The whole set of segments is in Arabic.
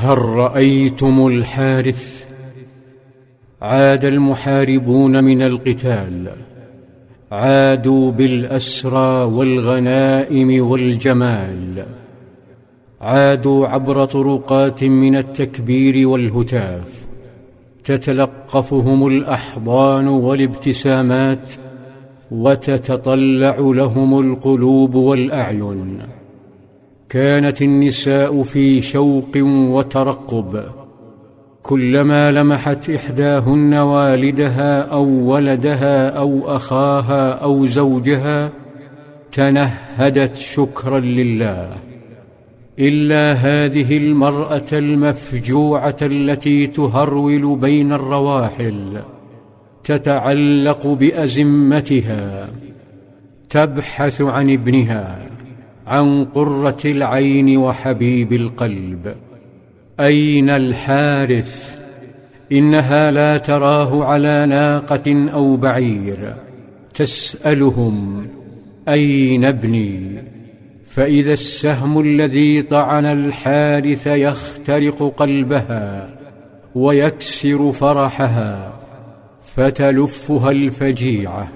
هل رأيتم الحارث؟ عاد المحاربون من القتال. عادوا بالأسرى والغنائم والجمال. عادوا عبر طرقات من التكبير والهتاف. تتلقفهم الأحضان والابتسامات وتتطلع لهم القلوب والأعين. كانت النساء في شوق وترقب. كلما لمحت إحداهن والدها أو ولدها أو أخاها أو زوجها تنهدت شكرا لله. إلا هذه المرأة المفجوعة التي تهرول بين الرواحل تتعلق بأزمتها تبحث عن ابنها. عن قرة العين وحبيب القلب. أين الحارث؟ إنها لا تراه على ناقة أو بعير. تسألهم أين ابني؟ فإذا السهم الذي طعن الحارث يخترق قلبها ويكسر فرحها فتلفها الفجيعة.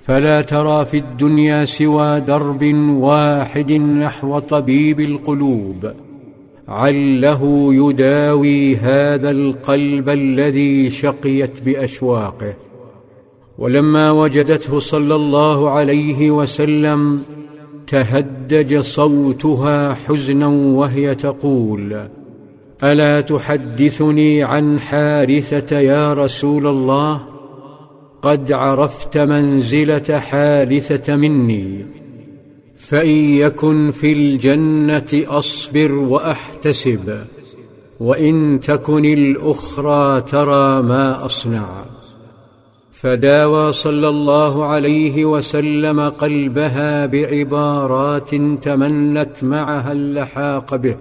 فلا ترى في الدنيا سوى درب واحد نحو طبيب القلوب. عله يداوي هذا القلب الذي شقيت بأشواقه. ولما وجدته صلى الله عليه وسلم تهدج صوتها حزنا وهي تقول ألا تحدثني عن حارثة يا رسول الله؟ قد عرفت منزلة حارثه مني فإن يكن في الجنة أصبر وأحتسب وإن تكن الأخرى ترى ما أصنع. فداوى صلى الله عليه وسلم قلبها بعبارات تمنت معها اللحاق به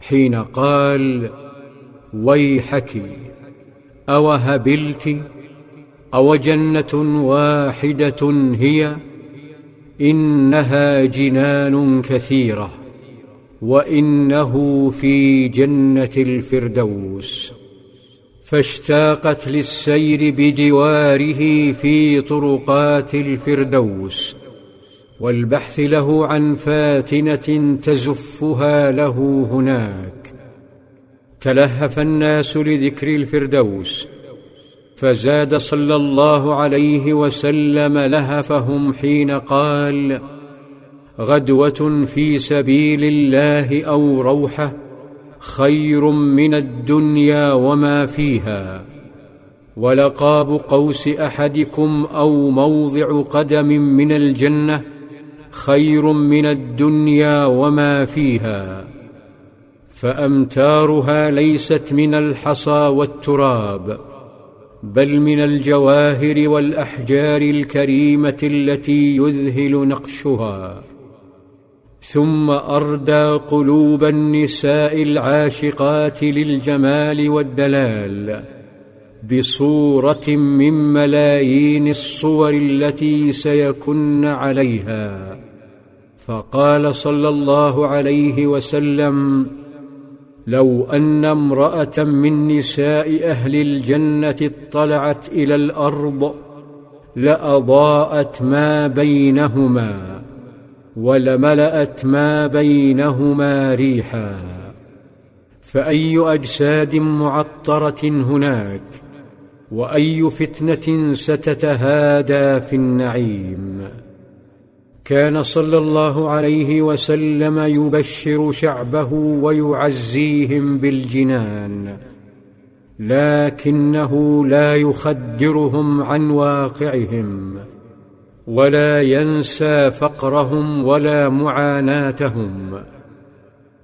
حين قال ويحك أوهبلت أو جنة واحدة هي إنها جنان كثيرة وإنه في جنة الفردوس. فاشتاقت للسير بجواره في طرقات الفردوس والبحث له عن فاتنة تزفها له هناك. تلهف الناس لذكر الفردوس فزاد صلى الله عليه وسلم لهفهم حين قال غدوة في سبيل الله أو روحة خير من الدنيا وما فيها. ولقاب قوس أحدكم أو موضع قدم من الجنة خير من الدنيا وما فيها. فأمتارها ليست من الحصى والتراب. بل من الجواهر والأحجار الكريمة التي يذهل نقشها. ثم أردى قلوب النساء العاشقات للجمال والدلال بصورة من ملايين الصور التي سيكن عليها. فقال صلى الله عليه وسلم لو أن امرأة من نساء أهل الجنة اطلعت إلى الأرض لأضاءت ما بينهما ولملأت ما بينهما ريحا. فأي أجساد معطرة هناك؟ وأي فتنة ستتهادى في النعيم؟ كان صلى الله عليه وسلم يبشر شعبه ويعزيهم بالجنان لكنه لا يخدرهم عن واقعهم ولا ينسى فقرهم ولا معاناتهم.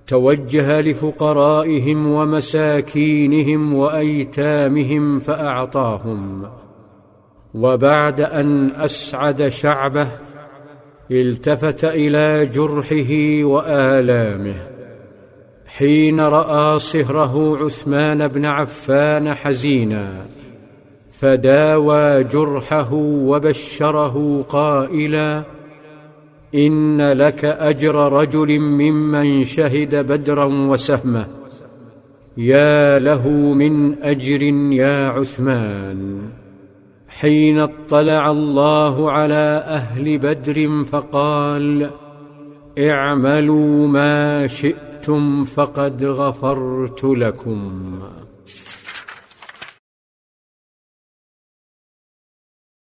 توجه لفقرائهم ومساكينهم وأيتامهم فأعطاهم وبعد أن أسعد شعبه التفت إلى جرحه وآلامه. حين رأى صهره عثمان بن عفان حزينا فداوى جرحه وبشره قائلا إن لك أجر رجل ممن شهد بدرا وسهمه. يا له من أجر يا عثمان. حين اطلع الله على أهل بدر فقال اعملوا ما شئتم فقد غفرت لكم.